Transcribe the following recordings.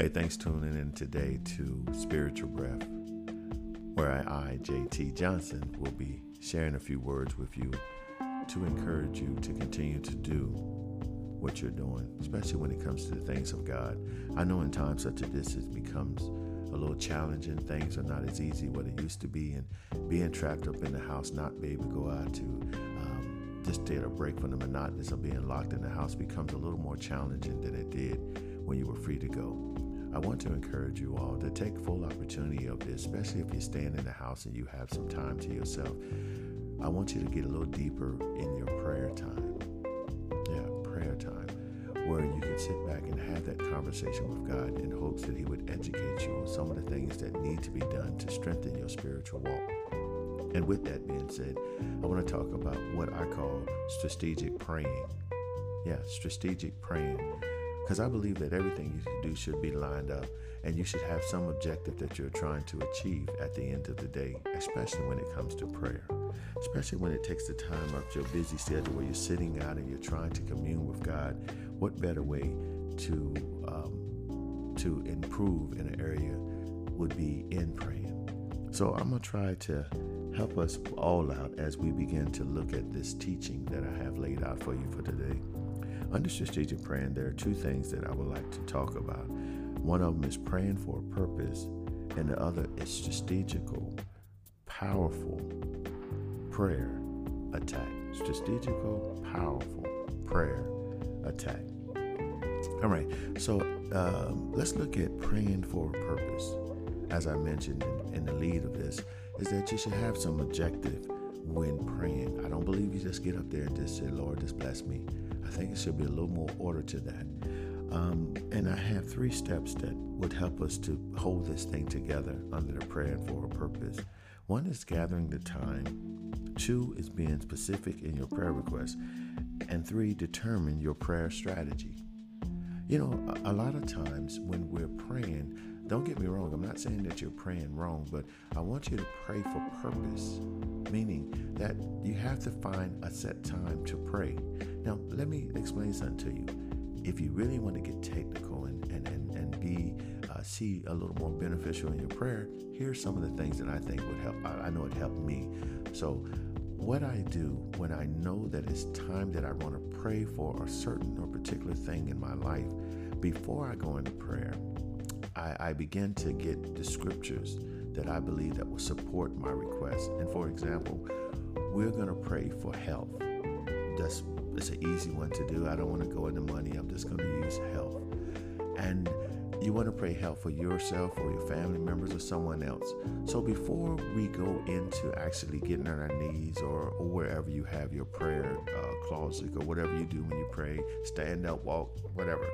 Hey, thanks for tuning in today to Spiritual Breath, where I, JT Johnson, will be sharing a few words with you to encourage you to continue to do what you're doing, especially when it comes to the things of God. I know in times such as this, it becomes a little challenging. Things are not as easy what it used to be, and being trapped up in the house, not be able to go out to um, just get a break from the monotonous of being locked in the house becomes a little more challenging than it did when you were free to go. I want to encourage you all to take full opportunity of this, especially if you're staying in the house and you have some time to yourself. I want you to get a little deeper in your prayer time. Yeah, prayer time, where you can sit back and have that conversation with God in hopes that He would educate you on some of the things that need to be done to strengthen your spiritual walk. And with that being said, I want to talk about what I call strategic praying. Yeah, strategic praying because I believe that everything you do should be lined up and you should have some objective that you're trying to achieve at the end of the day, especially when it comes to prayer. Especially when it takes the time of your busy schedule where you're sitting out and you're trying to commune with God. What better way to um, to improve in an area would be in praying. So I'm gonna try to help us all out as we begin to look at this teaching that I have laid out for you for today. Under strategic praying, there are two things that I would like to talk about. One of them is praying for a purpose, and the other is strategical, powerful prayer attack. Strategical, powerful prayer attack. All right, so um, let's look at praying for a purpose. As I mentioned in, in the lead of this, is that you should have some objective when praying. I don't believe you just get up there and just say, Lord, just bless me. I think it should be a little more order to that. Um, and I have three steps that would help us to hold this thing together under the prayer and for a purpose. One is gathering the time. Two is being specific in your prayer request. And three, determine your prayer strategy. You know, a, a lot of times when we're praying, don't get me wrong, I'm not saying that you're praying wrong, but I want you to pray for purpose, meaning that you have to find a set time to pray. Now, let me explain something to you. If you really want to get technical and, and, and, and be uh, see a little more beneficial in your prayer, here's some of the things that I think would help. I, I know it helped me. So, what I do when I know that it's time that I want to pray for a certain or particular thing in my life, before I go into prayer, I, I begin to get the scriptures that I believe that will support my request. And for example, we're going to pray for health. That's it's an easy one to do. I don't want to go into money. I'm just going to use health. And you want to pray health for yourself or your family members or someone else. So before we go into actually getting on our knees or, or wherever you have your prayer uh, closet or whatever you do when you pray, stand up, walk, whatever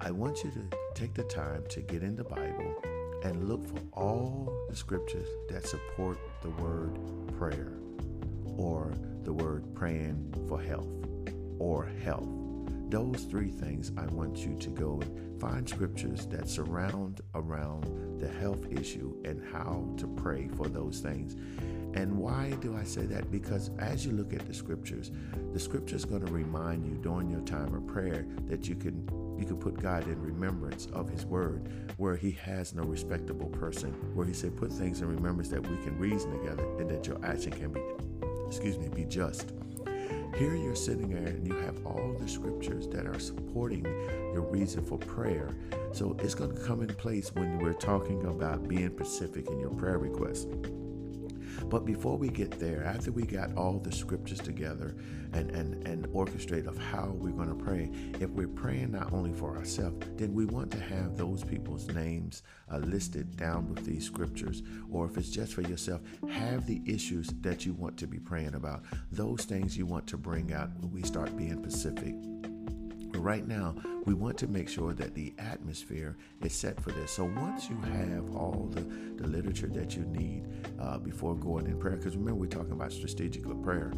I want you to take the time to get in the Bible and look for all the scriptures that support the word prayer or the word praying for health or health. Those three things I want you to go and find scriptures that surround around the health issue and how to pray for those things. And why do I say that? Because as you look at the scriptures, the scripture is going to remind you during your time of prayer that you can you can put God in remembrance of His Word, where He has no respectable person, where He said, "Put things in remembrance that we can reason together, and that your action can be, excuse me, be just." Here you're sitting there and you have all the scriptures that are supporting your reason for prayer. So it's going to come in place when we're talking about being specific in your prayer request. But before we get there, after we got all the scriptures together and, and, and orchestrate of how we're going to pray, if we're praying not only for ourselves, then we want to have those people's names uh, listed down with these scriptures. Or if it's just for yourself, have the issues that you want to be praying about, those things you want to bring out when we start being specific. Right now, we want to make sure that the atmosphere is set for this. So once you have all the, the literature that you need uh, before going in prayer, because remember, we're talking about strategic prayer.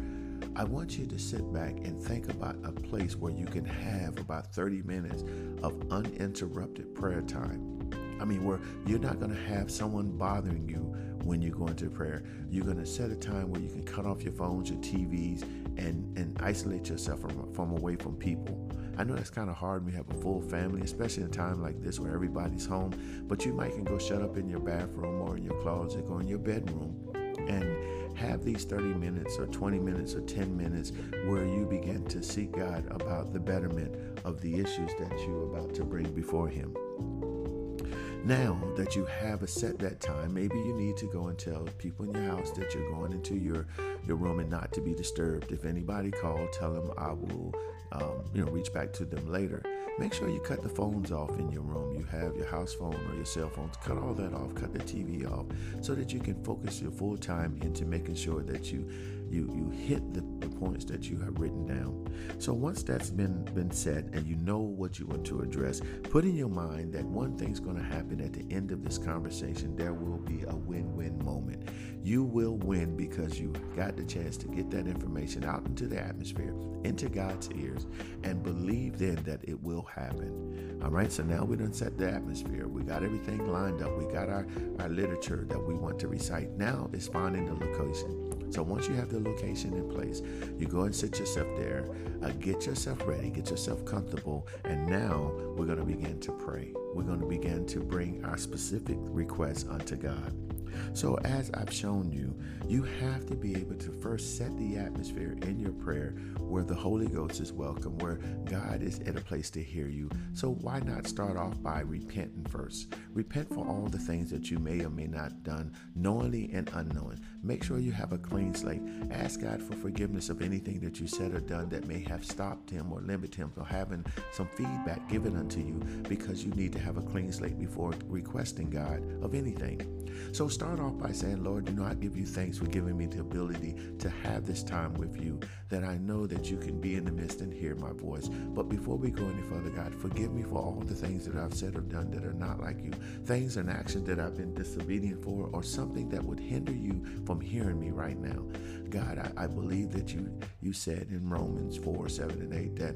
I want you to sit back and think about a place where you can have about 30 minutes of uninterrupted prayer time. I mean, where you're not going to have someone bothering you when you go into prayer. You're going to set a time where you can cut off your phones, your TVs, and, and isolate yourself from, from away from people I know that's kind of hard when you have a full family, especially in a time like this where everybody's home. But you might can go shut up in your bathroom or in your closet or in your bedroom and have these 30 minutes or 20 minutes or 10 minutes where you begin to seek God about the betterment of the issues that you're about to bring before Him. Now that you have a set that time, maybe you need to go and tell people in your house that you're going into your your room and not to be disturbed. If anybody call, tell them I will, um, you know, reach back to them later. Make sure you cut the phones off in your room. You have your house phone or your cell phones. Cut all that off. Cut the TV off, so that you can focus your full time into making sure that you you you hit the, the points that you have written down. So once that's been been said and you know what you want to address, put in your mind that one thing's going to happen at the end of this conversation. There will be a win-win moment. You will win because you got the chance to get that information out into the atmosphere, into God's ears, and believe then that it will happen. All right, so now we done set the atmosphere. We got everything lined up. We got our, our literature that we want to recite. Now it's finding the location. So once you have the location in place, you go and sit yourself there, uh, get yourself ready, get yourself comfortable, and now we're going to begin to pray. We're going to begin to bring our specific requests unto God. So, as I've shown you, you have to be able to first set the atmosphere in your prayer where the Holy Ghost is welcome, where God is at a place to hear you. So, why not start off by repenting first? Repent for all the things that you may or may not done, knowingly and unknowing. Make sure you have a clean slate. Ask God for forgiveness of anything that you said or done that may have stopped Him or limited Him from having some feedback given unto you because you need to have a clean slate before requesting God of anything. So, start off by saying, Lord, you know, I give you thanks for giving me the ability to have this time with you, that I know that you can be in the midst and hear my voice. But before we go any further, God, forgive me for all the things that I've said or done that are not like you, things and actions that I've been disobedient for, or something that would hinder you from hearing me right now. God, I, I believe that you you said in Romans 4, 7, and 8 that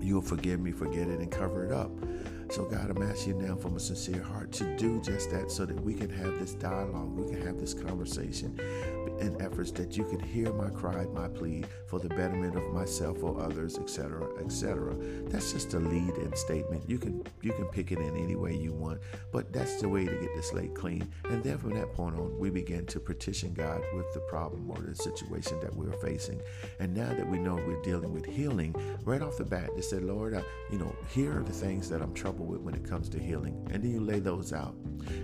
you'll forgive me, forget it, and cover it up. So, God, I'm asking you now from a sincere heart to do just that so that we can have this dialogue, we can have this conversation and efforts that you can hear my cry, my plea for the betterment of myself or others, etc., etc. That's just a lead in statement. You can you can pick it in any way you want, but that's the way to get the slate clean. And then from that point on, we begin to petition God with the problem or the situation that we're facing. And now that we know we're dealing with healing, right off the bat, they said, Lord, I, you know, here are the things that I'm troubled with when it comes to healing. And then you lay those out.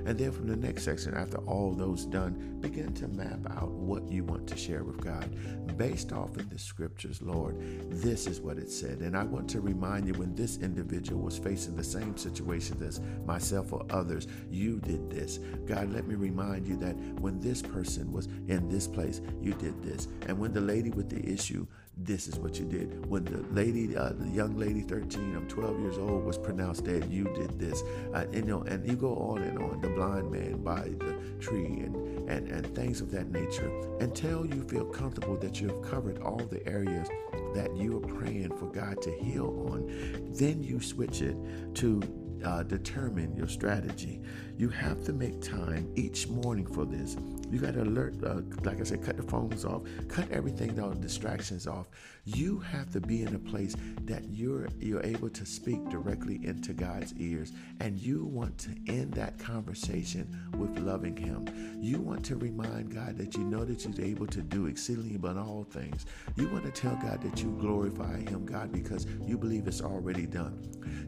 And then from the next section, after all those done, begin to map out what you want to share with God. Based off of the scriptures, Lord, this is what it said. And I want to remind you when this individual was facing the same situation as myself or others, you did this. God, let me remind you that when this person was in this place, you did this. And when the lady with the issue, this is what you did. When the lady, uh, the young lady, 13, I'm 12 years old, was pronounced dead, you did this. Uh, and, you know, and you go on and on. The blind man by the tree and, and, and things of that nature until you feel comfortable that you have covered all the areas that you are praying for God to heal on. Then you switch it to uh, determine your strategy. You have to make time each morning for this. You got to alert, uh, like I said, cut the phones off, cut everything, all distractions off. You have to be in a place that you're you're able to speak directly into God's ears, and you want to end that conversation with loving Him. You want to remind God that you know that He's able to do exceedingly above all things. You want to tell God that you glorify Him, God, because you believe it's already done.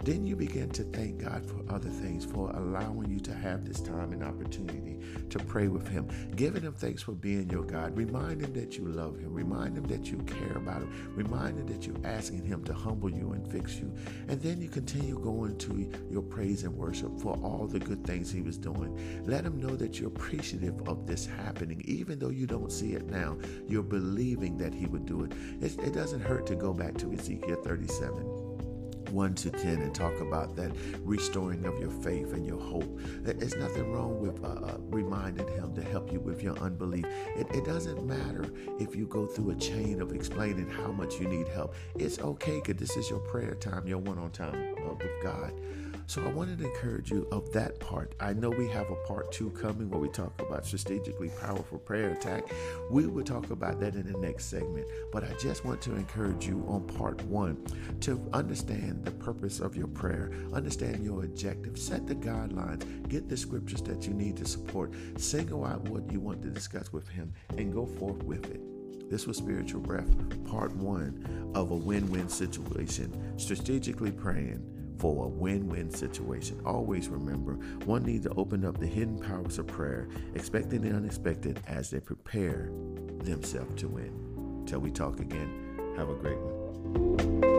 Then you begin to thank God for other things, for allowing you to have this time and opportunity to pray with Him. Giving Him thanks for being your God. Remind Him that you love Him. Remind Him that you care about Him. Remind Him that you're asking Him to humble you and fix you. And then you continue going to your praise and worship for all the good things He was doing. Let Him know that you're appreciative of this happening. Even though you don't see it now, you're believing that He would do it. It, it doesn't hurt to go back to Ezekiel 37 1 to 10 and talk about that restoring of your faith and your hope. There's nothing wrong with uh, uh, reminding Him to help you with your unbelief. It, it, doesn't matter if you go through a chain of explaining how much you need help. It's okay because this is your prayer time, your one on time uh, with God. So I wanted to encourage you of that part. I know we have a part two coming where we talk about strategically powerful prayer attack. We will talk about that in the next segment. But I just want to encourage you on part one to understand the purpose of your prayer, understand your objective, set the guidelines, get the scriptures that you need to support, single out what you want to discuss with Him, and go forth with it. This was Spiritual Breath, part one of a win win situation, strategically praying for a win win situation. Always remember, one needs to open up the hidden powers of prayer, expecting the unexpected as they prepare themselves to win. Till we talk again, have a great one.